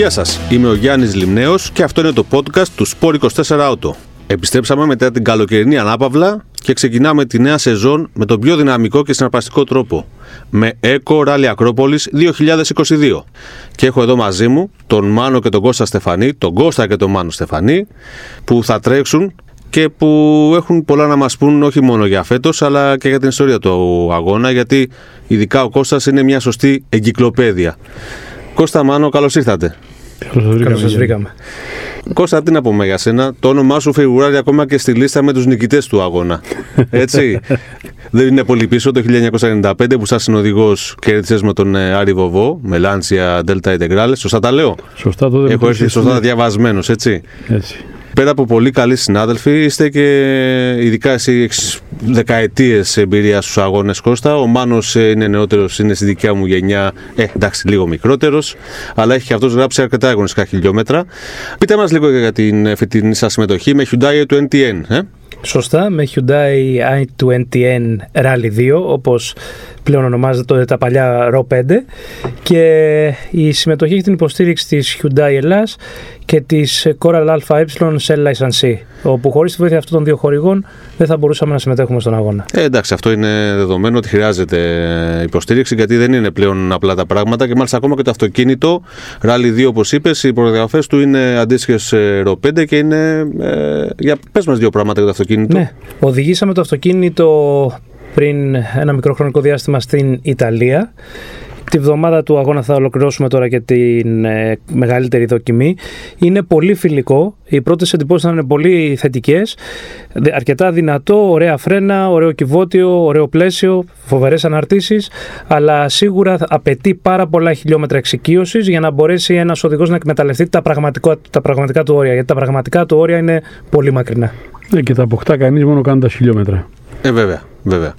Γεια σας, είμαι ο Γιάννης Λιμνέος και αυτό είναι το podcast του Sport 24 Auto. Επιστρέψαμε μετά την καλοκαιρινή ανάπαυλα και ξεκινάμε τη νέα σεζόν με τον πιο δυναμικό και συναρπαστικό τρόπο. Με Eco Rally Ακρόπολης 2022. Και έχω εδώ μαζί μου τον Μάνο και τον Κώστα Στεφανή, τον Κώστα και τον Μάνο Στεφανή, που θα τρέξουν και που έχουν πολλά να μας πούν όχι μόνο για φέτος αλλά και για την ιστορία του αγώνα γιατί ειδικά ο Κώστας είναι μια σωστή εγκυκλοπαίδεια. Κώστα Μάνο, καλώς ήρθατε. Καλώς σας βρήκαμε. Κώστα, τι να πούμε για σένα; Το όνομά σου φιγουράρει ακόμα και στη λίστα με τους νικητές του αγώνα. Έτσι. Δεν είναι πολύ πίσω το 1995 που σαν συνοδηγός κέρδισες με τον ε, Άρη Βοβό, με Λάντσια Delta Integrales. Σωστά τα λέω. Σωστά το Έχω έρθει σωστά διαβασμένος, έτσι. Έτσι. Πέρα από πολύ καλοί συνάδελφοι, είστε και ειδικά εσύ έχεις δεκαετίες εμπειρίας στους αγώνες Κώστα. Ο Μάνος ε, είναι νεότερος, είναι στη δικιά μου γενιά, ε, εντάξει λίγο μικρότερος, αλλά έχει και αυτός γράψει αρκετά αγωνιστικά χιλιόμετρα. Πείτε μας λίγο για την φετινή σας συμμετοχή με Hyundai του NTN. Ε; Σωστά, με Hyundai i20N Rally 2, όπως πλέον ονομάζεται τα παλιά RO 5 και η συμμετοχή έχει την υποστήριξη της Hyundai Ελλάς και της Coral ΑΕ Cell Licensee, όπου χωρίς τη βοήθεια αυτών των δύο χορηγών δεν θα μπορούσαμε να συμμετέχουμε στον αγώνα. Ε, εντάξει, αυτό είναι δεδομένο ότι χρειάζεται υποστήριξη γιατί δεν είναι πλέον απλά τα πράγματα και μάλιστα ακόμα και το αυτοκίνητο Rally 2 όπως είπες, οι προδιαγραφές του είναι αντίστοιχες RO 5 και είναι... Ε, για πες μας δύο πράγματα για το αυτοκίνητο. Ναι, οδηγήσαμε το αυτοκίνητο πριν ένα μικρό χρονικό διάστημα στην Ιταλία. Τη βδομάδα του αγώνα θα ολοκληρώσουμε τώρα και την ε, μεγαλύτερη δοκιμή. Είναι πολύ φιλικό. Οι πρώτες εντυπώσεις θα είναι πολύ θετικές. Αρκετά δυνατό, ωραία φρένα, ωραίο κυβότιο, ωραίο πλαίσιο, φοβερές αναρτήσεις. Αλλά σίγουρα απαιτεί πάρα πολλά χιλιόμετρα εξοικείωσης για να μπορέσει ένας οδηγός να εκμεταλλευτεί τα, τα πραγματικά του όρια. Γιατί τα πραγματικά του όρια είναι πολύ μακρινά. Ναι, και τα αποκτά κανείς μόνο κάνοντα χιλιόμετρα. Ε, βέβαια. Βέβαια.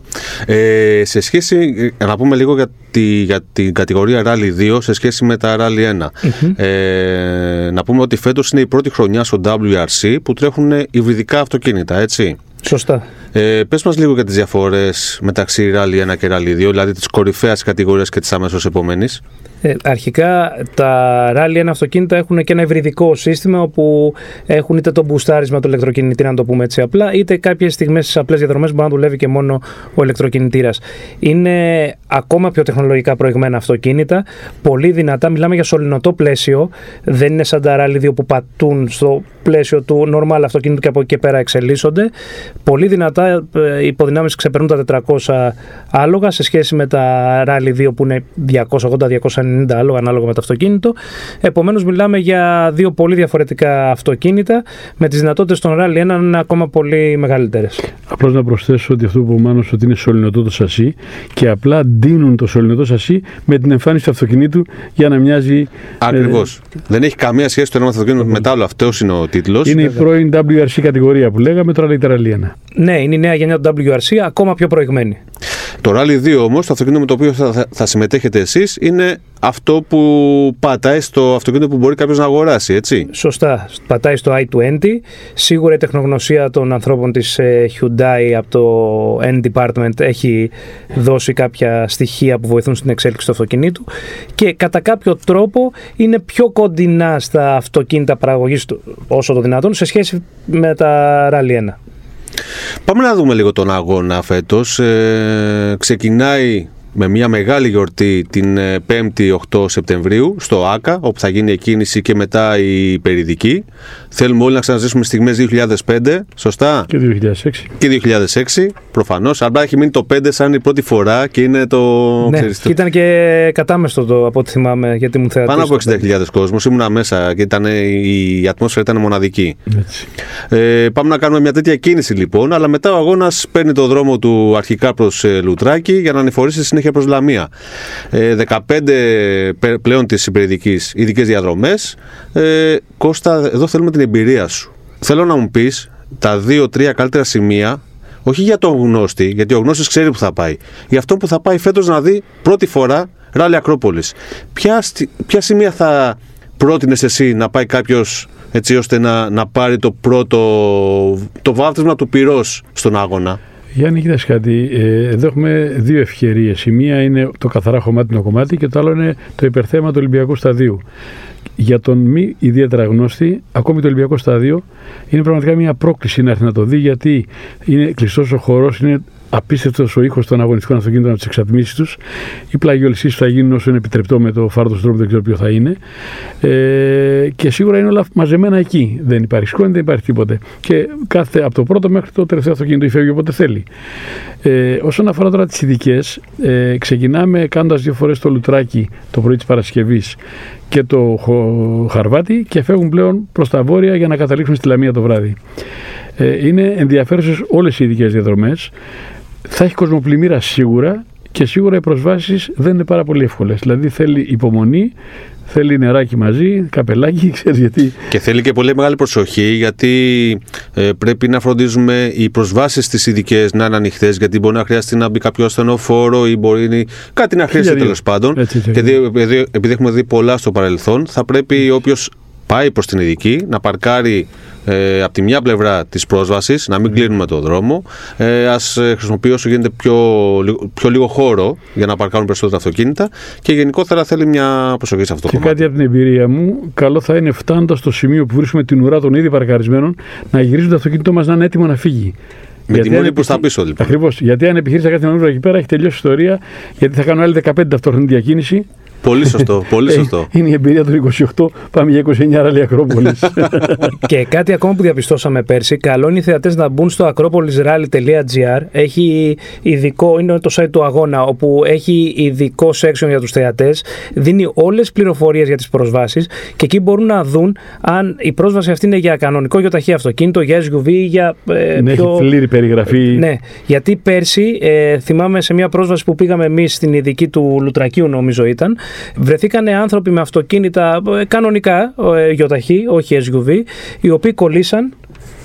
Ε, σε σχέση, ε, να πούμε λίγο για, τη, για την κατηγορία Rally 2 σε σχέση με τα Rally 1. Ε, να πούμε ότι φέτος είναι η πρώτη χρονιά στο WRC που τρέχουν υβριδικά αυτοκίνητα, έτσι. Σωστά. Ε, πες μας λίγο για τις διαφορές μεταξύ Rally 1 και Rally 2, δηλαδή της κορυφαίας κατηγορίας και της αμέσως επομένης. Ε, αρχικά τα Rally 1 αυτοκίνητα έχουν και ένα ευρυδικό σύστημα όπου έχουν είτε το μπουστάρισμα του ηλεκτροκινητήρα, να το πούμε έτσι απλά, είτε κάποιες στιγμές στις απλές διαδρομές μπορεί να δουλεύει και μόνο ο ηλεκτροκινητήρας. Είναι ακόμα πιο τεχνολογικά προηγμένα αυτοκίνητα, πολύ δυνατά. Μιλάμε για σωληνωτό πλαίσιο. Δεν είναι σαν τα Rally 2 που πατούν στο πλαίσιο του normal αυτοκίνητου και από εκεί και πέρα εξελίσσονται. Πολύ δυνατά ε, οι υποδυνάμεις ξεπερνούν τα 400 άλογα σε σχέση με τα Rally 2 που είναι 280-290 άλογα ανάλογα με το αυτοκίνητο. Επομένως, μιλάμε για δύο πολύ διαφορετικά αυτοκίνητα με τις δυνατότητες των Rally 1 να είναι ακόμα πολύ μεγαλύτερες. Απλώς να προσθέσω ότι αυτό που είπε ο ότι είναι σωληνωτό το σασί και απλά ντύνουν το σωληνωτό σασί με την εμφάνιση του αυτοκινήτου για να μοιάζει. Ακριβώς. Ε... Δεν έχει καμία σχέση το ένα αυτοκίνητο με το άλλο. Αυτός είναι ο τίτλος. Είναι η πρώην WRC κατηγορία που λέγαμε, τώρα λέγεται Rally 1. Ναι, είναι η νέα γενιά του WRC, ακόμα πιο προηγμένη. Το Rally 2 όμως, το αυτοκίνητο με το οποίο θα, θα συμμετέχετε εσείς, είναι αυτό που πατάει στο αυτοκίνητο που μπορεί κάποιος να αγοράσει, έτσι; Σωστά. Πατάει στο i20. Σίγουρα η τεχνογνωσία των ανθρώπων της ε, Hyundai από το End Department έχει δώσει κάποια στοιχεία που βοηθούν στην εξέλιξη του αυτοκινήτου και κατά κάποιο τρόπο είναι πιο κοντινά στα αυτοκίνητα παραγωγής όσο το δυνατόν σε σχέση με τα Rally 1. Πάμε να δούμε λίγο τον αγώνα φέτος. Ε, ξεκινάει με μια μεγάλη γιορτή την 5η ε, 8 Σεπτεμβρίου στο ΆΚΑ, όπου θα γίνει η κίνηση και μετά η περιδική. Θέλουμε όλοι να ξαναζήσουμε στιγμές 2005, σωστά; Και 2006. Και 2006, προφανώς. Αλλά έχει μείνει το 5 σαν η πρώτη φορά και είναι το... Ναι, και ήταν και κατάμεστο το από ό,τι θυμάμαι, γιατί μου θεατής. Πάνω από 60.000 κόσμος, ήμουνα μέσα και ήταν, η ατμόσφαιρα ήταν μοναδική. Ε, πάμε να κάνουμε μια τέτοια κίνηση λοιπόν, αλλά μετά ο αγώνας παίρνει το δρόμο του αρχικά προς ε, Λουτράκη για να ανηφορήσει συνέχεια προς Λαμία. Ε, 15 πλέον της υπηρετικής ειδικές διαδρομές. Ε, Κώστα, εδώ θέλουμε την εμπειρία σου. Θέλω να μου πεις τα δύο-τρία καλύτερα σημεία όχι για τον γνώστη, γιατί ο γνώστης ξέρει που θα πάει. Για αυτό που θα πάει φέτος να δει πρώτη φορά ράλι Ακρόπολης. Ποια, ποια σημεία θα πρότεινες εσύ να πάει κάποιος έτσι ώστε να, να πάρει το πρώτο το βάφτισμα του πυρός στον άγωνα; Γιάννη, κοίταξε κάτι. Ε, εδώ έχουμε δύο ευκαιρίες. Η μία είναι το καθαρά χωμάτινο κομμάτι και το άλλο είναι το υπερθέμα του Ολυμπιακού Σταδίου. για τον μη ιδιαίτερα γνώστη, ακόμη το Ολυμπιακό Στάδιο είναι πραγματικά μια πρόκληση να έρθει να το δει γιατί είναι κλειστός ο χώρος, είναι απίστευτος ο ήχος των αγωνιστικών αυτοκίνητων από τις εξατμίσεις τους. Οι πλαγιολισίες θα γίνουν όσο είναι επιτρεπτό με το φάρδος τρόπο, δεν ξέρω ποιο θα είναι. Ε, και σίγουρα είναι όλα μαζεμένα εκεί. Δεν υπάρχει σκόνη, δεν υπάρχει τίποτε. Και κάθε από το πρώτο μέχρι το τελευταίο αυτοκίνητο φεύγει όποτε θέλει. Ε, όσον αφορά τώρα τις ειδικές, ε, ξεκινάμε κάνοντας δύο φορές το λουτράκι το πρωί της Παρασκευής και το Χαρβάτι και φεύγουν πλέον προς τα βόρεια για να καταλήξουν στη Λαμία το βράδυ. Ε, είναι ενδιαφέρουσες όλες οι ειδικές διαδρομές. Θα έχει κοσμοπλημμύρα σίγουρα και σίγουρα οι προσβάσεις δεν είναι πάρα πολύ εύκολες. Δηλαδή θέλει υπομονή, θέλει νεράκι μαζί, καπελάκι, ξέρεις γιατί. Και θέλει και πολύ μεγάλη προσοχή γιατί ε, πρέπει να φροντίζουμε οι προσβάσεις στις ειδικές να είναι ανοιχτές. Γιατί μπορεί να χρειαστεί να μπει κάποιο ασθενοφόρο ή μπορεί κάτι να χρειαστεί τέλος πάντων. και επειδή, επειδή έχουμε δει πολλά στο παρελθόν, θα πρέπει όποιος πάει προς την ειδική να παρκάρει ε, από τη μια πλευρά της πρόσβασης, να μην κλείνουμε το δρόμο. Ε, Α χρησιμοποιεί όσο γίνεται πιο, πιο λίγο χώρο για να παρκάρουν περισσότερα αυτοκίνητα και γενικότερα θέλει μια προσοχή σε αυτό το κομμάτι. Και κάτι από την εμπειρία μου, καλό θα είναι φτάνοντας στο σημείο που βρίσκουμε την ουρά των ήδη παρκαρισμένων να γυρίζουν το αυτοκίνητό μας να είναι έτοιμο να φύγει. Με γιατί τη μόνη προ τα πίσω λοιπόν. Ακριβώς. Γιατί αν επιχείρησα κάτι να εκεί πέρα έχει τελειώσει η ιστορία, γιατί θα κάνω άλλη 15 αυτόχρονη διακίνηση Πολύ σωστό. Πολύ ε, σωστό. Είναι η εμπειρία του 28. Πάμε για 29 άλλη Ακρόπολης. και κάτι ακόμα που διαπιστώσαμε πέρσι. Καλό είναι οι θεατές να μπουν στο acropolisrally.gr. Έχει ειδικό, είναι το site του αγώνα, όπου έχει ειδικό section για τους θεατές. Δίνει όλες τις πληροφορίες για τις προσβάσεις και εκεί μπορούν να δουν αν η πρόσβαση αυτή είναι για κανονικό ταχύ αυτοκίνητο, για SUV ή για. Ε, ναι, πιο... έχει πλήρη περιγραφή. Ναι, γιατί πέρσι ε, θυμάμαι σε μια πρόσβαση που πήγαμε εμείς στην ειδική του Λουτρακίου, νομίζω ήταν. Βρεθήκαν άνθρωποι με αυτοκίνητα ε, κανονικά, ε, γιοταχή, όχι SUV, οι οποίοι κολλήσαν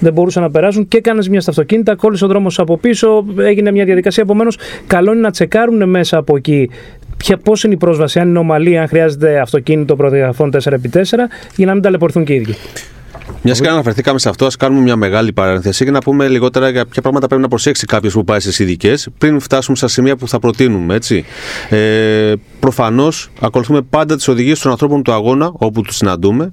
δεν μπορούσαν να περάσουν και έκανες μια στα αυτοκίνητα, κόλλησε ο δρόμος από πίσω, έγινε μια διαδικασία. Επομένως, καλό είναι να τσεκάρουν μέσα από εκεί πώς είναι η πρόσβαση, αν είναι ομαλή, αν χρειάζεται αυτοκίνητο προδιαγραφών 4x4, για να μην ταλαιπωρηθούν και οι ίδιοι. Μιας και αναφερθήκαμε σε αυτό, ας κάνουμε μια μεγάλη παρένθεση και να πούμε λιγότερα για ποια πράγματα πρέπει να προσέξει κάποιος που πάει στι ειδικές πριν φτάσουμε στα σημεία που θα προτείνουμε. Έτσι. Ε, Προφανώς ακολουθούμε πάντα τις οδηγίες των ανθρώπων του αγώνα όπου τους συναντούμε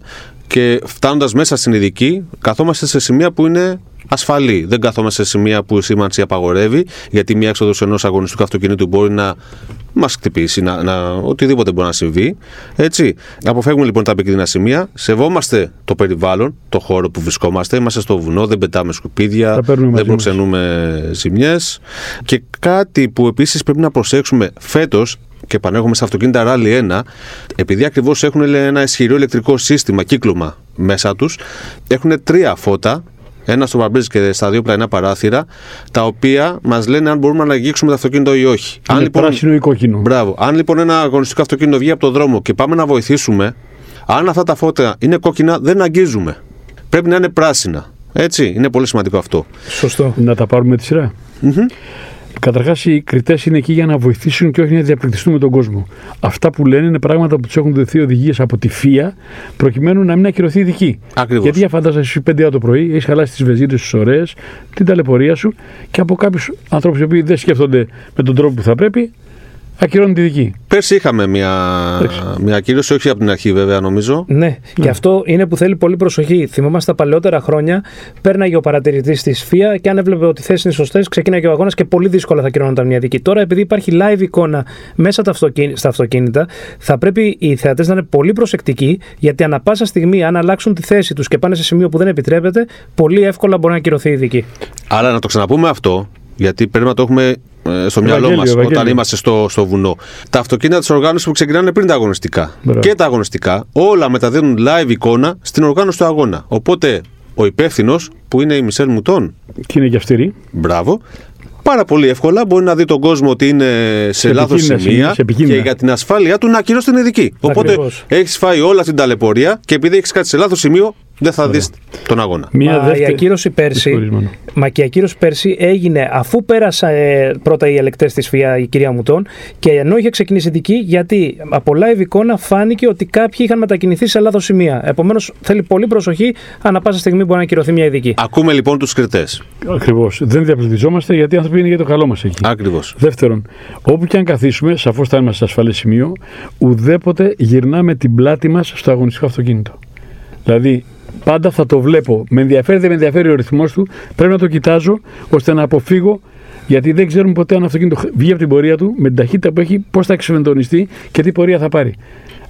και φτάνοντας μέσα στην ειδική, καθόμαστε σε σημεία που είναι ασφαλή. Δεν καθόμαστε σε σημεία που η σήμανση απαγορεύει, γιατί μια έξοδος ενός αγωνιστικού αυτοκινήτου μπορεί να μας χτυπήσει, να, να, οτιδήποτε μπορεί να συμβεί. Έτσι. Αποφεύγουμε λοιπόν τα επικίνδυνα σημεία, σεβόμαστε το περιβάλλον, το χώρο που βρισκόμαστε. Είμαστε στο βουνό, δεν πετάμε σκουπίδια, δεν προξενούμε ζημιές. Και κάτι που επίσης πρέπει να προσέξουμε φέτος, και επανέρχομαι στα αυτοκίνητα Rally 1, επειδή ακριβώς έχουν ένα ισχυρό ηλεκτρικό σύστημα, κύκλωμα μέσα τους, έχουν τρία φώτα ένα στο παρμπρίζ και στα δύο πλαϊνά παράθυρα, τα οποία μας λένε αν μπορούμε να αγγίξουμε το αυτοκίνητο ή όχι. Είναι αν, λοιπόν, πράσινο ή κόκκινο. Μπράβο. Αν λοιπόν ένα αγωνιστικό αυτοκίνητο βγει από τον δρόμο και πάμε να βοηθήσουμε, αν αυτά τα φώτα είναι κόκκινα, δεν αγγίζουμε. Πρέπει να είναι πράσινα. Έτσι, είναι πολύ σημαντικό αυτό. Σωστό. Να τα πάρουμε τη σειρά. Καταρχάς, οι κριτές είναι εκεί για να βοηθήσουν και όχι να διαπληκτιστούν με τον κόσμο. Αυτά που λένε είναι πράγματα που τους έχουν δοθεί οδηγίες από τη ΦΙΑ προκειμένου να μην ακυρωθεί η δική. Ακριβώς. Γιατί για φαντάζεσαι 5 το πρωί, έχεις χαλάσει τις βεζίνε τις ωραίες, την ταλαιπωρία σου και από κάποιους ανθρώπους οι οποίοι δεν σκέφτονται με τον τρόπο που θα πρέπει, ακυρώνουν τη δική. Πέρσι είχαμε μια, μια ακύρωση, όχι από την αρχή βέβαια νομίζω. Ναι, ναι, και αυτό είναι που θέλει πολύ προσοχή. Θυμόμαστε τα παλαιότερα χρόνια, πέρναγε ο παρατηρητής της ΦΙΑ και αν έβλεπε ότι οι θέσεις είναι σωστές, ξεκίναγε ο αγώνας και πολύ δύσκολα θα κυρώνονταν μια δική. Τώρα, επειδή υπάρχει live εικόνα μέσα στα αυτοκίνητα, θα πρέπει οι θεατές να είναι πολύ προσεκτικοί, γιατί ανα πάσα στιγμή, αν αλλάξουν τη θέση τους και πάνε σε σημείο που δεν επιτρέπεται, πολύ εύκολα μπορεί να κυρωθεί η δική. Άρα να το ξαναπούμε αυτό, γιατί πρέπει να το έχουμε ε, στο μυαλό μας όταν είμαστε στο, στο βουνό. Τα αυτοκίνητα της οργάνωσης που ξεκινάνε πριν τα αγωνιστικά και τα αγωνιστικά, όλα μεταδίδουν live εικόνα στην οργάνωση του αγώνα. Οπότε ο υπεύθυνος, που είναι η Μισελ Μουτών. Και είναι και αυστηρή. Μπράβο. Πάρα πολύ εύκολα μπορεί να δει τον κόσμο ότι είναι σε, σε λάθος σημεία και για την ασφάλειά του να ακυρώσει την ειδική. Οπότε έχεις φάει όλα την ταλαιπωρία και επειδή έχεις κάτι σε λάθος σημείο, δεν θα δεις τον αγώνα. Μία μα, η ακύρωση πέρσι, μα και η ακύρωση πέρσι έγινε αφού πέρασα ε, πρώτα οι ελεκτές της ΦΙΑ, η κυρία Μουτών, και ενώ είχε ξεκινήσει δική, γιατί από live εικόνα φάνηκε ότι κάποιοι είχαν μετακινηθεί σε λάθος σημεία. Επομένως, θέλει πολύ προσοχή, ανά πάσα στιγμή μπορεί να ακυρωθεί μια ειδική. Ακούμε λοιπόν τους κριτές. Ακριβώς. Δεν διαπληκτιζόμαστε γιατί οι άνθρωποι είναι για το καλό μας εκεί. Ακριβώς. Δεύτερον, όπου και αν καθίσουμε, σαφώς θα είμαστε σε ασφαλέ σημείο, ουδέποτε γυρνάμε την πλάτη μας στο αγωνιστικό αυτοκίνητο. Δηλαδή, πάντα θα το βλέπω. Με ενδιαφέρει, δεν με ενδιαφέρει ο ρυθμός του. Πρέπει να το κοιτάζω ώστε να αποφύγω γιατί δεν ξέρουμε ποτέ αν το αυτοκίνητο βγει από την πορεία του με την ταχύτητα που έχει, πώς θα εξεβεντονιστεί και τι πορεία θα πάρει.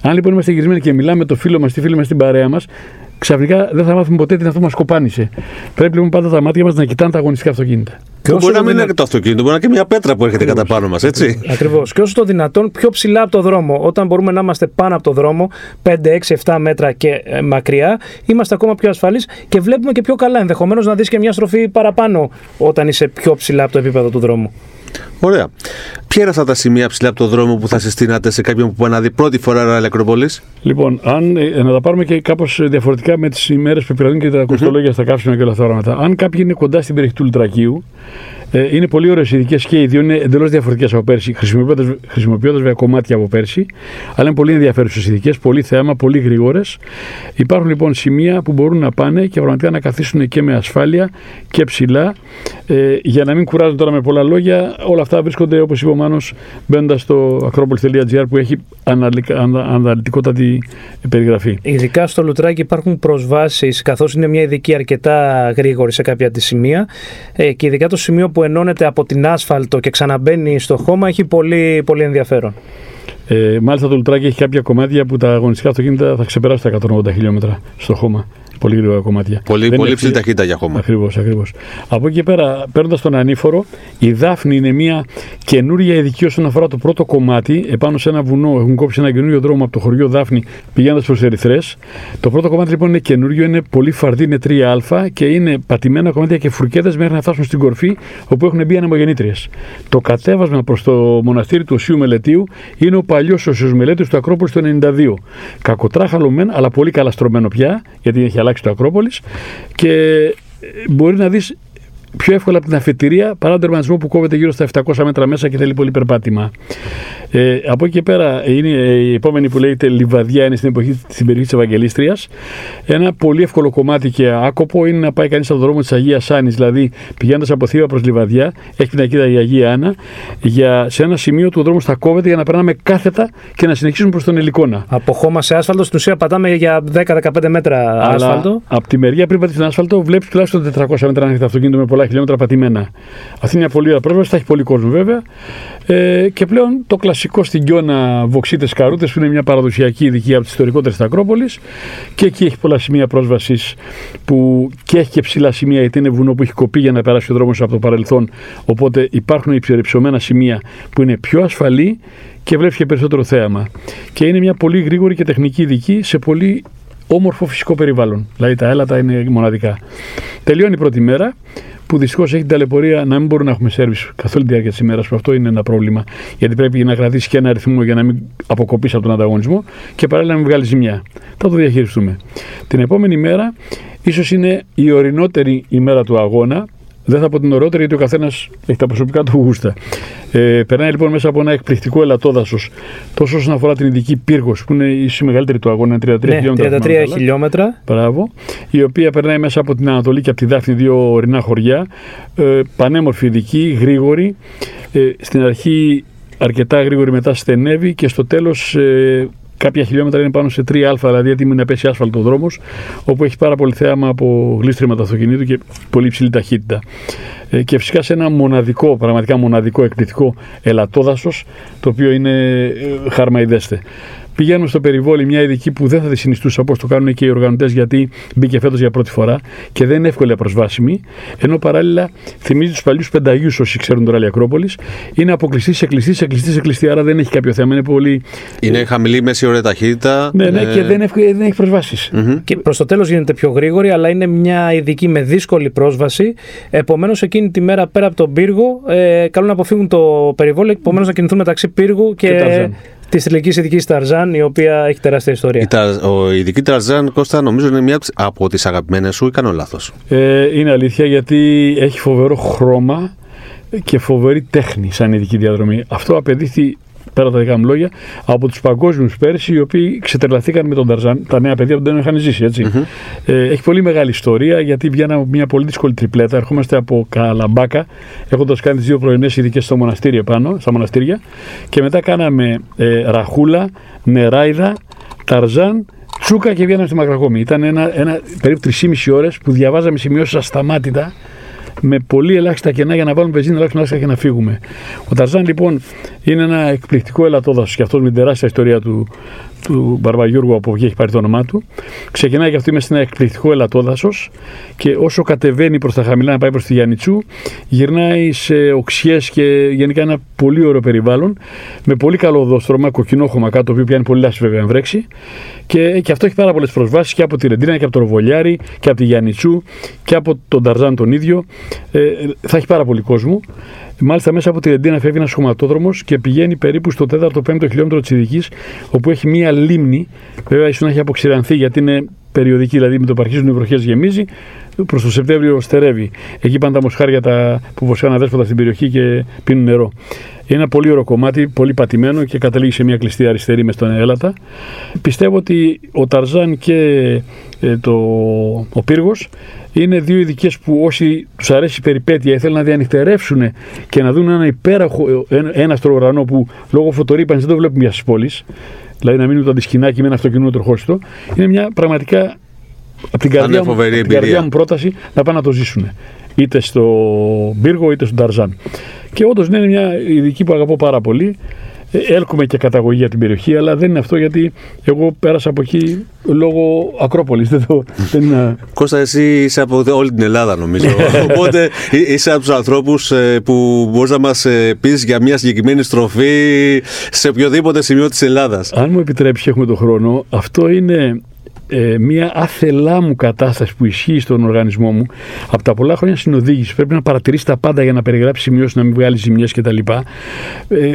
Αν λοιπόν είμαστε γυρισμένοι και μιλάμε με το φίλο μας, τη φίλη μας, την παρέα μας, ξαφνικά δεν θα μάθουμε ποτέ τι αυτό μας κοπάνισε. Πρέπει λοιπόν πάντα τα μάτια μας να κοιτάνε τα αγωνιστικά αυτοκίνητα. Και μπορεί να μην είναι το αυτοκίνητο, μπορεί να είναι και μια πέτρα που έρχεται κατά πάνω μας, έτσι. Ακριβώς. Και όσο το δυνατόν πιο ψηλά από το δρόμο. Όταν μπορούμε να είμαστε πάνω από το δρόμο, 5, 6, 7 μέτρα και ε, μακριά, είμαστε ακόμα πιο ασφαλείς και βλέπουμε και πιο καλά. Ενδεχομένως να δεις και μια στροφή παραπάνω όταν είσαι πιο ψηλά από το επίπεδο του δρόμου. Ωραία. Ποια είναι αυτά τα σημεία ψηλά από το δρόμο που θα συστήνατε σε κάποιον που αναδεί πρώτη φορά ράλι Ακρόπολης; Λοιπόν, αν, ε, να τα πάρουμε και κάπως διαφορετικά με τις ημέρες που επηρεάζουν και τα κοστολόγια στα καύσιμα και όλα αυτά τα Αν κάποιοι είναι κοντά στην περιοχή του Λουτρακίου, ε, είναι πολύ ωραίες ειδικές και οι δύο είναι εντελώς διαφορετικές από πέρσι, χρησιμοποιώντας βέβαια κομμάτια από πέρσι, αλλά είναι πολύ ενδιαφέρουσες ειδικές, πολύ θέαμα, πολύ γρήγορες. Υπάρχουν λοιπόν σημεία που μπορούν να πάνε και πραγματικά να καθίσουν και με ασφάλεια και ψηλά. Ε, για να μην κουράζουν τώρα με πολλά λόγια, όλα αυτά βρίσκονται όπως είπε ο Μάνος μπαίνοντας στο acropolis.gr που έχει αναλυτικότατη περιγραφή. Ειδικά στο Λουτράκι υπάρχουν προσβάσεις, καθώς είναι μια ειδική αρκετά γρήγορη σε κάποια τη σημεία. Ε, και ειδικά το σημείο που ενώνεται από την άσφαλτο και ξαναμπαίνει στο χώμα έχει πολύ, πολύ ενδιαφέρον. Ε, μάλιστα το Λουτράκι έχει κάποια κομμάτια που τα αγωνιστικά αυτοκίνητα θα ξεπεράσουν τα 180 χιλιόμετρα στο χώμα πολύ γρήγορα κομμάτια. Πολύ, πολύ ψηλή ταχύτητα για χώμα. Ακριβώς, ακριβώς. Από εκεί και πέρα, παίρνοντας τον ανήφορο, η Δάφνη είναι μια καινούργια ειδική όσον αφορά το πρώτο κομμάτι. Επάνω σε ένα βουνό έχουν κόψει ένα καινούριο δρόμο από το χωριό Δάφνη πηγαίνοντας προς Ερυθρές. Το πρώτο κομμάτι λοιπόν είναι καινούριο, είναι πολύ φαρδί, είναι 3α και είναι πατημένα κομμάτια και φουρκέτε μέχρι να φτάσουν στην κορφή όπου έχουν μπει ανεμογεννήτριες. Το κατέβασμα προς το μοναστήρι του Οσίου Μελετίου είναι ο παλιός Οσίου Μελέτου του Ακρόπολης του 92. Κακοτράχαλο μεν, αλλά πολύ καλά στρωμένο πια, γιατί έχει αλλάξει το Ακρόπολης και μπορεί να δεις πιο εύκολα από την αφετηρία παρά τον τερματισμό που κόβεται γύρω στα 700 μέτρα μέσα και θέλει πολύ περπάτημα. Ε, από εκεί και πέρα είναι η επόμενη που λέγεται Λιβαδιά, είναι στην, εποχή, στην περιοχή της Ευαγγελίστριας. Ένα πολύ εύκολο κομμάτι και άκοπο είναι να πάει κανείς από τον δρόμο της Αγίας Άννης, δηλαδή πηγαίνοντας από Θήβα προς Λιβαδιά, έχει την ακίδα η Αγία Άννα, για, σε ένα σημείο του δρόμου θα κόβεται για να περνάμε κάθετα και να συνεχίσουμε προς τον Ελικόνα. Από χώμα σε άσφαλτο, στην ουσία πατάμε για 10-15 μέτρα Αλλά άσφαλτο. Από τη μεριά πριν πατήσει άσφαλτο, βλέπεις τουλάχιστον 400 μέτρα να αυτοκίνητο με πολλά χιλιόμετρα πατημένα. Αυτή είναι μια πολύ ωραία πρόσβαση, θα έχει πολύ κόσμο βέβαια. Ε, και πλέον το κλασικό στην Κιώνα Βοξίτες Καρούτες, που είναι μια παραδοσιακή ειδική από τις ιστορικότερες της Ακρόπολης. Και εκεί έχει πολλά σημεία πρόσβασης που και έχει και ψηλά σημεία, γιατί είναι βουνό που έχει κοπεί για να περάσει ο δρόμος από το παρελθόν. Οπότε υπάρχουν υψηλεψωμένα σημεία που είναι πιο ασφαλή και βλέπει και περισσότερο θέαμα. Και είναι μια πολύ γρήγορη και τεχνική ειδική σε πολύ όμορφο φυσικό περιβάλλον. Δηλαδή τα έλατα είναι μοναδικά. Τελειώνει η πρώτη μέρα που δυστυχώς έχει την ταλαιπωρία να μην μπορούμε να έχουμε σερβις καθ' όλη τη διάρκεια της ημέρας. Που αυτό είναι ένα πρόβλημα. Γιατί πρέπει να κρατήσει και ένα αριθμό για να μην αποκοπείς από τον ανταγωνισμό και παράλληλα να μην βγάλεις ζημιά. Θα το διαχειριστούμε. Την επόμενη μέρα, ίσως είναι η ορεινότερη ημέρα του αγώνα, δεν θα πω την ωραιότερη γιατί ο καθένας έχει τα προσωπικά του γούστα. Ε, περνάει λοιπόν μέσα από ένα εκπληκτικό ελατόδασο, τόσο όσον αφορά την ειδική πύργος, που είναι η μεγαλύτερη του αγώνα, 33 ναι, χιλιόμετρα. 33 χιλιόμετρα. Μπράβο. Η οποία περνάει μέσα από την Ανατολή και από τη Δάφνη, δύο ορεινά χωριά. Ε, πανέμορφη ειδική, γρήγορη. Ε, στην αρχή αρκετά γρήγορη, μετά στενεύει και στο τέλος ε, κάποια χιλιόμετρα είναι πάνω σε 3α, δηλαδή έτοιμη να πέσει άσφαλτος δρόμος, όπου έχει πάρα πολύ θέαμα από γλίστριμα του αυτοκινήτου και πολύ υψηλή ταχύτητα. Ε, και φυσικά σε ένα μοναδικό, πραγματικά μοναδικό εκπληκτικό ελατόδασο, το οποίο είναι ε, χαρμαϊδέστε. Πηγαίνουμε στο περιβόλι μια ειδική που δεν θα τη συνιστούσα όπως το κάνουν και οι οργανωτές, γιατί μπήκε φέτος για πρώτη φορά και δεν είναι εύκολα προσβάσιμη. Ενώ παράλληλα θυμίζει τους παλιούς πενταγιούς όσοι ξέρουν τώρα η Ακρόπολης. Είναι αποκλειστής σε κλειστή, σε κλειστή, σε κλειστή, άρα δεν έχει κάποιο θέμα. Είναι, πολύ... είναι χαμηλή μέση ωραία ταχύτητα. Ναι, ναι, και δεν, έχει, δεν έχει προσβάσεις. Mm-hmm. Και προς το τέλος γίνεται πιο γρήγορη, αλλά είναι μια ειδική με δύσκολη πρόσβαση. Επομένως, εκείνη τη μέρα πέρα από τον πύργο, ε, καλούν να αποφύγουν το περιβόλι, επομένως να κινηθούν μεταξύ πύργου και, και της τηλεοπτική ειδικής Ταρζάν, η οποία έχει τεράστια ιστορία. Η, Ταρ- ο, η ειδική Ταρζάν Κώστα νομίζω είναι μία από τις αγαπημένες σου ή κάνω λάθος; Ε, είναι αλήθεια γιατί έχει φοβερό χρώμα και φοβερή τέχνη σαν ειδική διαδρομή. Αυτό απαιτήθη πέρα τα δικά μου λόγια, από τους παγκόσμιους πέρσι, οι οποίοι ξετρελαθήκαν με τον Ταρζάν, τα νέα παιδιά που δεν είχαν ζήσει. Έτσι. Ε, έχει πολύ μεγάλη ιστορία, γιατί βγαίναμε από μια πολύ δύσκολη τριπλέτα. Ερχόμαστε από Καλαμπάκα, έχοντας κάνει τι δύο πρωινές ειδικές στο μοναστήρι επάνω, στα μοναστήρια. Και μετά κάναμε ε, Ραχούλα, Νεράιδα, Ταρζάν, Τσούκα και βγαίναμε στη Μακρακόμη. Ήταν ένα, ένα, περίπου 3,5 ώρες που διαβάζαμε σημειώσεις ασταμάτητα με πολύ ελάχιστα κενά για να βάλουμε βενζίνη ελάχιστα ελάχιστα και να φύγουμε. Ο Ταρζάν λοιπόν είναι ένα εκπληκτικό ελαττόδασος και αυτό με την τεράστια ιστορία του, του Μπαρμπαγιούργου από εκεί έχει πάρει το όνομά του. Ξεκινάει και αυτό μέσα σε ένα εκπληκτικό ελαττόδασος και όσο κατεβαίνει προς τα χαμηλά να πάει προς τη Γιάννητσού, γυρνάει σε οξιές και γενικά ένα πολύ ωραίο περιβάλλον με πολύ καλό οδόστρωμα, κοκκινόχωμα κάτω, το οποίο πιάνει πολύ λάσπη βέβαια αν βρέξει. Και, και αυτό έχει πάρα πολλές προσβάσεις και από τη Ρεντίνα και από το Ροβολιάρι και από τη Γιάννητσού και από τον Ταρζάν τον ίδιο. Ε, θα έχει πάρα πολύ κόσμο. Μάλιστα, μέσα από τη Ρεντίνα φεύγει ένας χωματόδρομος και πηγαίνει περίπου στο 4ο-5ο χιλιόμετρο της Ειδική, όπου έχει μία λίμνη. Βέβαια, ίσως να έχει αποξηρανθεί γιατί είναι περιοδική, δηλαδή με το που αρχίζουν οι βροχές γεμίζει, προς το Σεπτέμβριο στερεύει. Εκεί πάνε τα μοσχάρια τα, που βοσκάνε αδέσποτα στην περιοχή και πίνουν νερό. Είναι ένα πολύ ωραίο κομμάτι, πολύ πατημένο και καταλήγει σε μια κλειστή αριστερή μες στον Έλατα. Πιστεύω ότι ο Ταρζάν και ε, το, ο Πύργος είναι δύο ειδικές που όσοι τους αρέσει η περιπέτεια ήθελαν να διανυκτερεύσουν και να δουν ένα υπέροχο ένα, ένας ουρανό που λόγω φωτορύπανσης δεν το βλέπουμε μια στις πόλεις. Δηλαδή να μείνουν το αντισκηνάκι με ένα αυτοκίνητο τροχόστο. Είναι μια πραγματικά από την καρδιά, μου, από την καρδιά μου πρόταση να πάνε να το ζήσουν. Είτε στο Πύργο είτε στον Ταρζάν. Και όντως είναι μια ειδική που αγαπώ πάρα πολύ. Έλκουμε και καταγωγή για την περιοχή, αλλά δεν είναι αυτό γιατί εγώ πέρασα από εκεί λόγω Ακρόπολης. Δεν το, δεν είναι... Κώστα, εσύ είσαι από όλη την Ελλάδα νομίζω. Οπότε είσαι από τους ανθρώπους που μπορείς να μας πεις για μια συγκεκριμένη στροφή σε οποιοδήποτε σημείο της Ελλάδας. Αν μου επιτρέψεις, έχουμε τον χρόνο, αυτό είναι ε, μια άθελά μου κατάσταση που ισχύει στον οργανισμό μου από τα πολλά χρόνια συνοδήγησης. Πρέπει να παρατηρήσει τα πάντα για να περιγράψει σημειώσεις, να μην βγάλει ζημιές κτλ. Ε,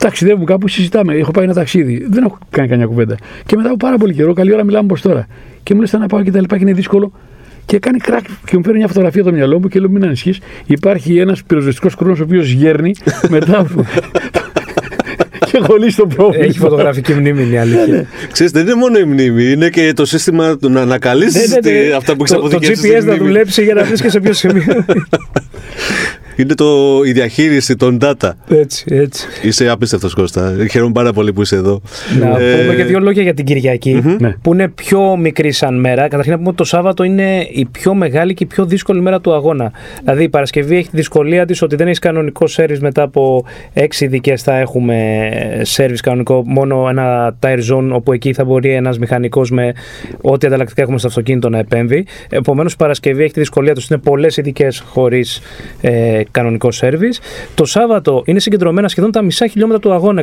ταξιδεύουμε κάπου, συζητάμε. Έχω πάει ένα ταξίδι. Δεν έχω κάνει καμιά κουβέντα. Και μετά από πάρα πολύ καιρό, καλή ώρα μιλάμε προ τώρα. Και μου λες να πάω και τα λοιπά και είναι δύσκολο. Και κάνει κράκ και μου φέρνει μια φωτογραφία το μυαλό μου και λέω: Μην ανησυχείς. Υπάρχει ένας πυροσβεστικός χρόνο ο οποίος γέρνει μετά από. και έχω λύσει το πρόβλημα. Έχει φωτογραφική μνήμη, είναι η αλήθεια. Ξέρετε, δεν είναι μόνο η μνήμη, είναι και το σύστημα του να ανακαλύψει Ναι, ναι, ναι. αυτά που έχεις Το- Το αποθηκεύσει. GPS να δουλέψει για να βρεις και σε ποιο σημείο. Είναι το, η διαχείριση των data. έτσι, έτσι. Είσαι απίστευτος Κώστα. Χαίρομαι πάρα πολύ που είσαι εδώ. Να Ε, πούμε και δύο λόγια για την κυριακη Ναι. που είναι πιο μικρή σαν μέρα. Καταρχήν να πούμε ότι το Σάββατο είναι η πιο μεγάλη και η πιο δύσκολη μέρα του αγώνα. Δηλαδή η Παρασκευή έχει τη δυσκολία της ότι δεν έχεις κανονικό σερβις μετά από έξι ειδικές θα έχουμε σερβις κανονικό, μόνο ένα tire zone όπου εκεί θα μπορεί ένας μηχανικός με ό,τι ανταλλακτικά έχουμε στο αυτοκίνητο να επέμβει. Επομένως η Παρασκευή έχει τη δυσκολία του, είναι πολλές ειδικές χωρίς ε, κανονικό σερβις. Το Σάββατο είναι συγκεντρωμένα σχεδόν τα μισά χιλιόμετρα του αγώνα,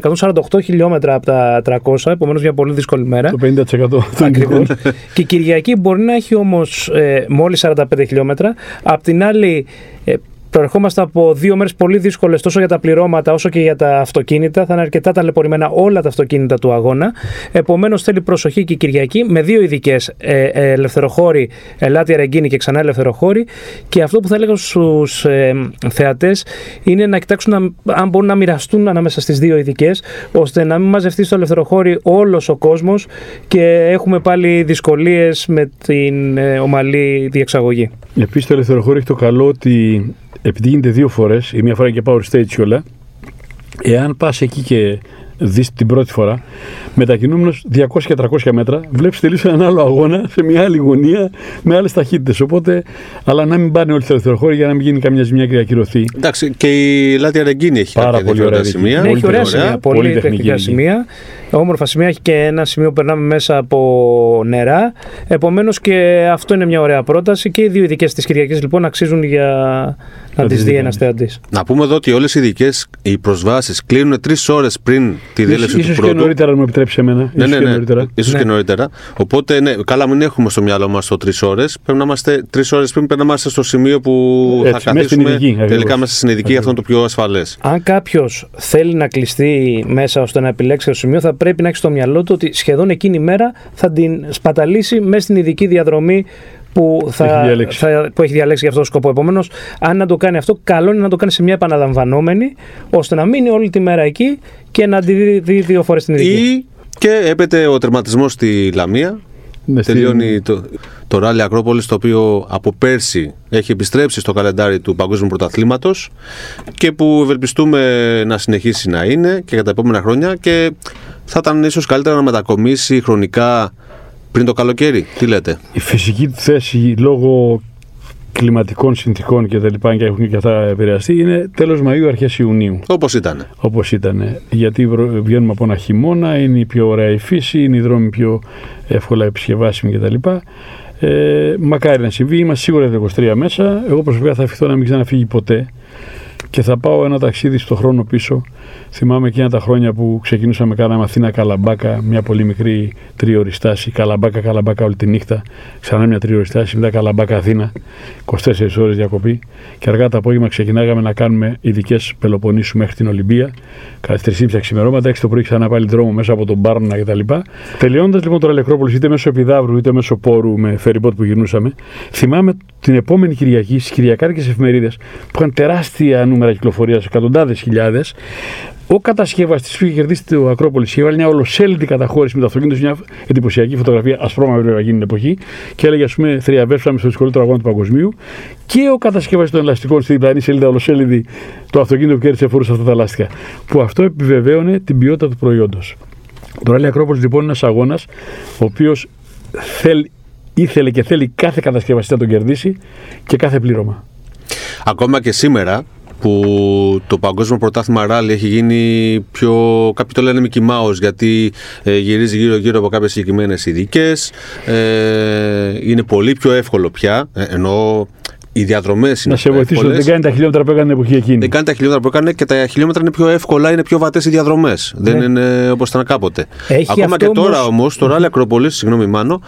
148 χιλιόμετρα από τα 300, επομένως μια πολύ δύσκολη μέρα. Το 50% των Ακριβώς. ειδικών. και η Κυριακή μπορεί να έχει όμως ε, μόλις 45 χιλιόμετρα. Απ' την άλλη, ε, προερχόμαστε από δύο μέρες πολύ δύσκολες τόσο για τα πληρώματα όσο και για τα αυτοκίνητα. Θα είναι αρκετά ταλαιπωρημένα όλα τα αυτοκίνητα του αγώνα. Επομένως, θέλει προσοχή και η Κυριακή με δύο ειδικές ε, ε, ελευθεροχώροι, Ελάτια Ρεγκίνη και ξανά ελευθεροχώροι. Και αυτό που θα έλεγα στους ε, θεατές είναι να κοιτάξουν να, αν μπορούν να μοιραστούν ανάμεσα στις δύο ειδικές, ώστε να μην μαζευτεί στο ελευθεροχώρι όλος ο κόσμος και έχουμε πάλι δυσκολίες με την ε, ομαλή διεξαγωγή. Επίσης το ελευθεροχώριο έχει το καλό ότι επειδή γίνεται δύο φορές, η μία φορά και power stage και όλα, εάν πας εκεί και δεις την πρώτη φορά, μετακινούμενος 200 και 300 μέτρα, βλέπεις τελείως έναν άλλο αγώνα σε μια άλλη γωνία με άλλες ταχύτητες. Οπότε, αλλά να μην πάνε όλοι στο ελευθεροχώριο για να μην γίνει καμιά ζημιά και να ακυρωθεί. Εντάξει, και η Λάτια Ρεγκίνη έχει Πάρα κάποια πολύ ενδιαφέροντα ωραία σημεία. Ναι, Πολύ έχει ωραία ωραία, σημεία. πολύ Πολύ τεχνική τεχνικά εκεί. σημεία. Όμορφα σημεία. Έχει και ένα σημείο που περνάμε μέσα από νερά. Επομένως και αυτό είναι μια ωραία πρόταση. Και οι δύο ειδικές της Κυριακής λοιπόν αξίζουν για να Να τις τις δει δει ένας κανείς. θεατή. Να πούμε εδώ ότι όλες οι ειδικές οι προσβάσεις κλείνουν τρεις ώρες πριν τη διέλευση ίσως του και πρώτου. νωρίτερα, αν μου επιτρέψει εμένα. Ναι, ίσως ναι, και ναι. νωρίτερα. Ίσως Ναι. και νωρίτερα. Οπότε, ναι, καλά, μην έχουμε στο μυαλό μας το τρεις ώρες. Πρέπει να είμαστε τρεις ώρες πριν πρέπει να είμαστε στο σημείο που Έτσι, θα μέσα στην καθίσουμε. ειδική, ακριβώς. τελικά μέσα στην ειδική, αυτό είναι το πιο ασφαλές. Αν κάποιος θέλει να κλειστεί μέσα ώστε να επιλέξει το σημείο, θα πρέπει να έχει στο μυαλό του ότι σχεδόν εκείνη η μέρα θα την σπαταλήσει μέσα στην ειδική διαδρομή που, θα, Έχει διαλέξει. θα- που έχει διαλέξει για αυτό το σκοπό. Επομένως, αν να το κάνει αυτό, καλό είναι να το κάνει σε μια επαναλαμβανόμενη, ώστε να μείνει όλη τη μέρα εκεί και να τη δει- δει δύο φορές την ειδική. Ή και έπεται ο τερματισμός στη Λαμία. Ναι, στην- Τελειώνει το, το ράλι Ακρόπολης το οποίο από πέρσι έχει επιστρέψει στο καλεντάρι του Παγκόσμιου Πρωταθλήματος και που ευελπιστούμε να συνεχίσει να είναι και για τα επόμενα χρόνια και θα ήταν ίσως καλύτερα να μετακομίσει χρονικά πριν το καλοκαίρι. Τι λέτε; Η φυσική του θέση λόγω κλιματικών συνθήκων και τα λοιπά και έχουν και αυτά επηρεαστεί είναι τέλος Μαΐου, αρχές Ιουνίου. Όπως ήταν. όπως ήταν. Γιατί βρω- βγαίνουμε από ένα χειμώνα, είναι η πιο ωραία η φύση, είναι οι δρόμοι πιο εύκολα επισκευάσιμοι κτλ. Ε, μακάρι να συμβεί, είμαστε σίγουρα τα 23 μέσα. Εγώ προσωπικά θα αφηθώ να μην ξαναφύγει ποτέ και θα πάω ένα ταξίδι στο χρόνο πίσω. Θυμάμαι εκείνα τα χρόνια που ξεκινούσαμε, κάναμε Αθήνα Καλαμπάκα, μια πολύ μικρή τρίωρη στάση. Καλαμπάκα, Καλαμπάκα όλη τη νύχτα. Ξανά μια τρίωρη στάση, μετά Καλαμπάκα Αθήνα. 24 ώρες διακοπή. Και αργά το απόγευμα ξεκινάγαμε να κάνουμε ειδικές Πελοποννήσου μέχρι την Ολυμπία. Κατά τι 3.30 ξημερώματα, 6 το πρωί ξανά πάλι δρόμο μέσα από τον Μπάρνα κτλ. Τελειώνοντας λοιπόν το Ραλεκρόπολη, είτε μέσω Επιδαύρου είτε μέσω Πόρου με φεριμπότ που γυρνούσαμε, θυμάμαι την επόμενη Κυριακή στις Κυριακάρικες εφημερίδες που είχαν τεράστια νούμερα κυκλοφορίας, εκατοντάδες χιλιάδες, ο κατασκευαστής που είχε κερδίσει το Ακρόπολης είχε βάλει μια ολοσέλιδη καταχώρηση με το αυτοκίνητο σε μια εντυπωσιακή φωτογραφία, ασπρόμαυρη βέβαια εκείνη την εποχή, και έλεγε, ας πούμε, θριαβεύσαμε στο δυσκολότερο αγώνα του παγκοσμίου. Και ο κατασκευαστής των ελαστικών στην διπλανή σελίδα ολοσέλιδη το αυτοκίνητο που κέρδισε φορούσε αυτά τα λάστιχα. Που αυτό επιβεβαίωνε την ποιότητα του προϊόντος. Το Ράλι Ακρόπολης λοιπόν είναι ένας αγώνας ο οποίος ήθελε και θέλει κάθε κατασκευαστή να τον κερδίσει και κάθε πλήρωμα. Ακόμα και σήμερα που το παγκόσμιο πρωτάθλημα ράλι έχει γίνει πιο. Κάποιοι το λένε Mickey Mouse γιατί ε, γυρίζει γύρω-γύρω από κάποιες συγκεκριμένες ειδικές. Ε, είναι πολύ πιο εύκολο πια. Ε, ενώ οι διαδρομές είναι. Να σε πιο βοηθήσω, εύκολες. δεν κάνει τα χιλιόμετρα που έκανε την εποχή εκείνη. Δεν κάνει τα χιλιόμετρα που έκανε και τα χιλιόμετρα είναι πιο εύκολα, είναι πιο βατές οι διαδρομές. Δεν είναι όπως ήταν κάποτε. Έχει Ακόμα αυτό και τώρα όμως- όμως, το Ράλι Ακρόπολη, συγγνώμη Μάνο,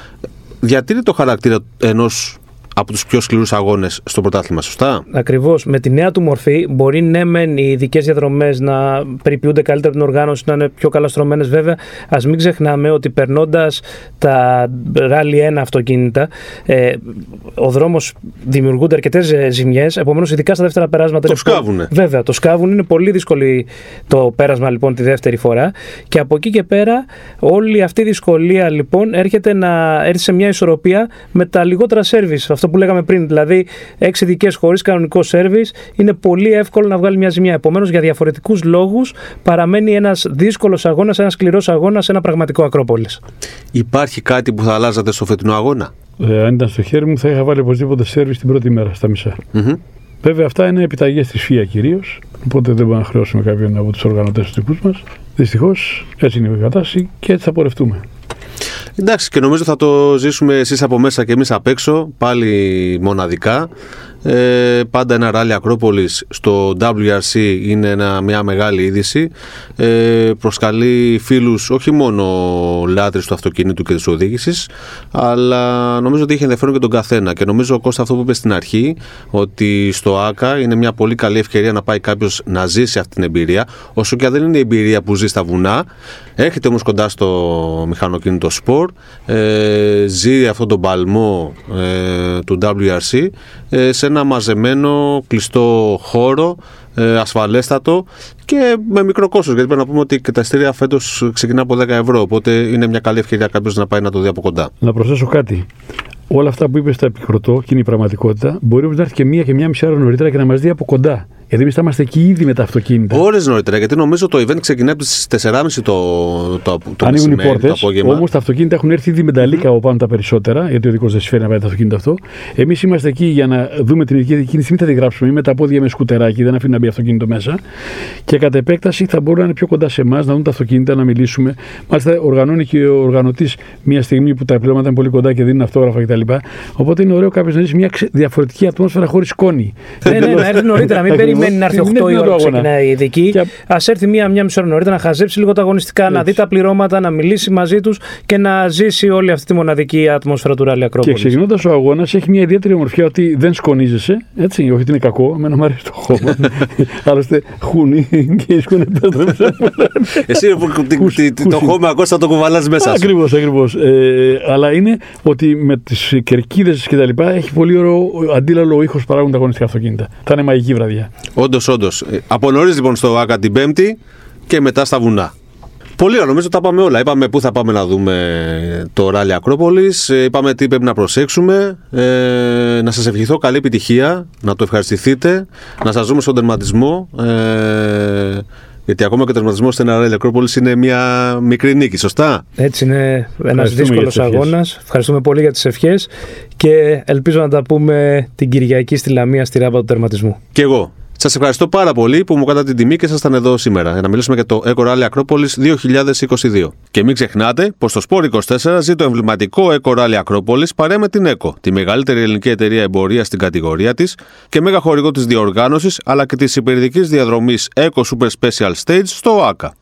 διατηρεί το χαρακτήρα ενός από τους πιο σκληρούς αγώνες στο πρωτάθλημα, σωστά; Ακριβώς. Με τη νέα του μορφή, μπορεί ναι, μεν οι ειδικές διαδρομές να περιποιούνται καλύτερα την οργάνωση, να είναι πιο καλά στρωμένε βέβαια. Α μην ξεχνάμε ότι περνώντας τα Rally 1 αυτοκίνητα, ε, ο δρόμος δημιουργούνται αρκετές ζημιές. Επομένως, ειδικά στα δεύτερα περάσματα. Το είναι πο- σκάβουνε. Βέβαια, το σκάβουν. Είναι πολύ δύσκολη το πέρασμα λοιπόν τη δεύτερη φορά. Και από εκεί και πέρα, όλη αυτή η δυσκολία λοιπόν έρχεται να έρθει σε μια ισορροπία με τα λιγότερα σερβις. Αυτό που λέγαμε πριν. Δηλαδή, έξι ειδικέ χωρίς κανονικό σερβις είναι πολύ εύκολο να βγάλει μια ζημιά. Επομένως, για διαφορετικούς λόγους παραμένει ένας δύσκολος αγώνας, ένας σκληρός αγώνας, ένα πραγματικό Ακρόπολης. Υπάρχει κάτι που θα αλλάζατε στο φετινό αγώνα; Ε, αν ήταν στο χέρι μου, θα είχα βάλει οπωσδήποτε σερβις την πρώτη μέρα στα μισά. Μμμ. Βέβαια, αυτά είναι επιταγές της ΦΙΑ κυρίως. Οπότε δεν μπορούμε να χρεώσουμε κάποιον από τους οργανωτές τους δικούς μας. Δυστυχώς έτσι είναι η κατάσταση και έτσι θα πορευτούμε. Εντάξει, και νομίζω θα το ζήσουμε εσείς από μέσα και εμείς απ' έξω, πάλι μοναδικά. Ε, πάντα ένα ράλι Ακρόπολης στο WRC είναι ένα, μια μεγάλη είδηση. Ε, προσκαλεί φίλους όχι μόνο λάτρεις του αυτοκίνητου και της οδήγησης, αλλά νομίζω ότι έχει ενδιαφέρον και τον καθένα. Και νομίζω ο Κώστα αυτό που είπες στην αρχή, ότι στο ΆΚΑ είναι μια πολύ καλή ευκαιρία να πάει κάποιος να ζήσει αυτή την εμπειρία, όσο και αν δεν είναι η εμπειρία που ζει στα βουνά. Έρχεται όμως κοντά στο μηχανοκίνητο σπορ, ε, ζει αυτόν τον παλμό ε, του WRC ε, σε ένα μαζεμένο κλειστό χώρο, ε, ασφαλέστατο και με μικρό κόστος γιατί πρέπει να πούμε ότι και τα ειστήρια φέτος ξεκινά από 10 ευρώ οπότε είναι μια καλή ευκαιρία κάποιος να πάει να το δει από κοντά. Να προσθέσω κάτι. Όλα αυτά που είπες στα επικροτώ και είναι η πραγματικότητα, μπορεί όμως να έρθει και μία και μία μισή ώρα νωρίτερα και να μας δει από κοντά. Γιατί εμείς θα είμαστε εκεί ήδη με τα αυτοκίνητα. Ώρες νωρίτερα γιατί νομίζω το event ξεκινάει από τις 4.30 το, το, το, Ανοίγουν οι μεσημέρι, πόρτες. το απόγευμα. Όμως τα αυτοκίνητα έχουν έρθει ήδη με τα λίκα από πάνω τα περισσότερα, γιατί ο δικός δεν συμφέρει να πάει το αυτοκίνητο αυτό. Εμείς είμαστε εκεί για να δούμε την ειδική. Εκείνη τη στιγμή θα τη γράψουμε. Είμαι τα πόδια με σκουτεράκι, δεν αφήνει να μπει αυτοκίνητο μέσα. Και κατ' επέκταση θα μπορούν να είναι πιο κοντά σε εμάς, να δουν τα αυτοκίνητα, να μιλήσουμε. Μάλιστα, οργανώνει και ο οργανωτής μια στιγμή που τα πλήρωματα είναι πολύ κοντά και δίνουν αυτόγραφα κτλ. Οπότε είναι ωραίο κάποιος να ζήσει μια ξε- διαφορετική ατμόσφαιρα χωρίς σκόνη. ναι, ναι, να έρθει νωρίτερα, μην Ακριβώς. Περιμένει να έρθει 8 η ώρα που ξεκινάει η ειδική. Και... Α έρθει μία-μία μισή ώρα νωρίτερα να χαζέψει λίγο τα αγωνιστικά, Έτσι. να δει τα πληρώματα, να μιλήσει μαζί τους και να ζήσει όλη αυτή τη μοναδική ατμόσφαιρα του Ράλι Ακρόπολη. Και ξεκινώντας ο αγώνας έχει μια ιδιαίτερη ομορφιά ότι δεν σκονίζεσαι. Έτσι, όχι ότι είναι κακό. Εμένα μου αρέσει το χώμα. Άλλωστε, χούνι και οι σκόνε Εσύ το χώμα ακόμα θα το κουβαλάς μέσα. Ακριβώς, ακριβώς. Ε, αλλά είναι ότι με τις κερκίδες και τα λοιπά έχει πολύ ωραίο αντίλαλο ήχος παράγουν τα αγωνιστικά αυτοκίνητα. Θα είναι μαγική βραδιά. Όντως, όντως. Ε, από νωρί λοιπόν στο ΒΑΚΑ την Πέμπτη και μετά στα βουνά. Πολύ ωραία, νομίζω τα πάμε όλα. Είπαμε πού θα πάμε να δούμε το ράλι Ακρόπολη. Ε, είπαμε τι πρέπει να προσέξουμε. Ε, να σας ευχηθώ καλή επιτυχία, να το ευχαριστηθείτε, να σας δούμε στον τερματισμό. Ε, γιατί ακόμα και ο τερματισμός στην Αρέλη Ακρόπολη είναι μια μικρή νίκη, σωστά; Έτσι είναι ένας δύσκολος αγώνας. Ευχαριστούμε πολύ για τις ευχές και ελπίζω να τα πούμε την Κυριακή στη Λαμία στη ράμπα του τερματισμού. Και εγώ. Σας ευχαριστώ πάρα πολύ που μου κάνατε την τιμή και ήσασταν εδώ σήμερα για να μιλήσουμε για το Eco Rally Acropolis 2022. Και μην ξεχνάτε πως το Sport 24 ζει το εμβληματικό Eco Rally Acropolis παρέα με την ECO, τη μεγαλύτερη ελληνική εταιρεία εμπορίας στην κατηγορία της και μέγα χορηγό της διοργάνωσης αλλά και της υπηρετική διαδρομής Eco Super Special Stage στο ΟΑΚΑ.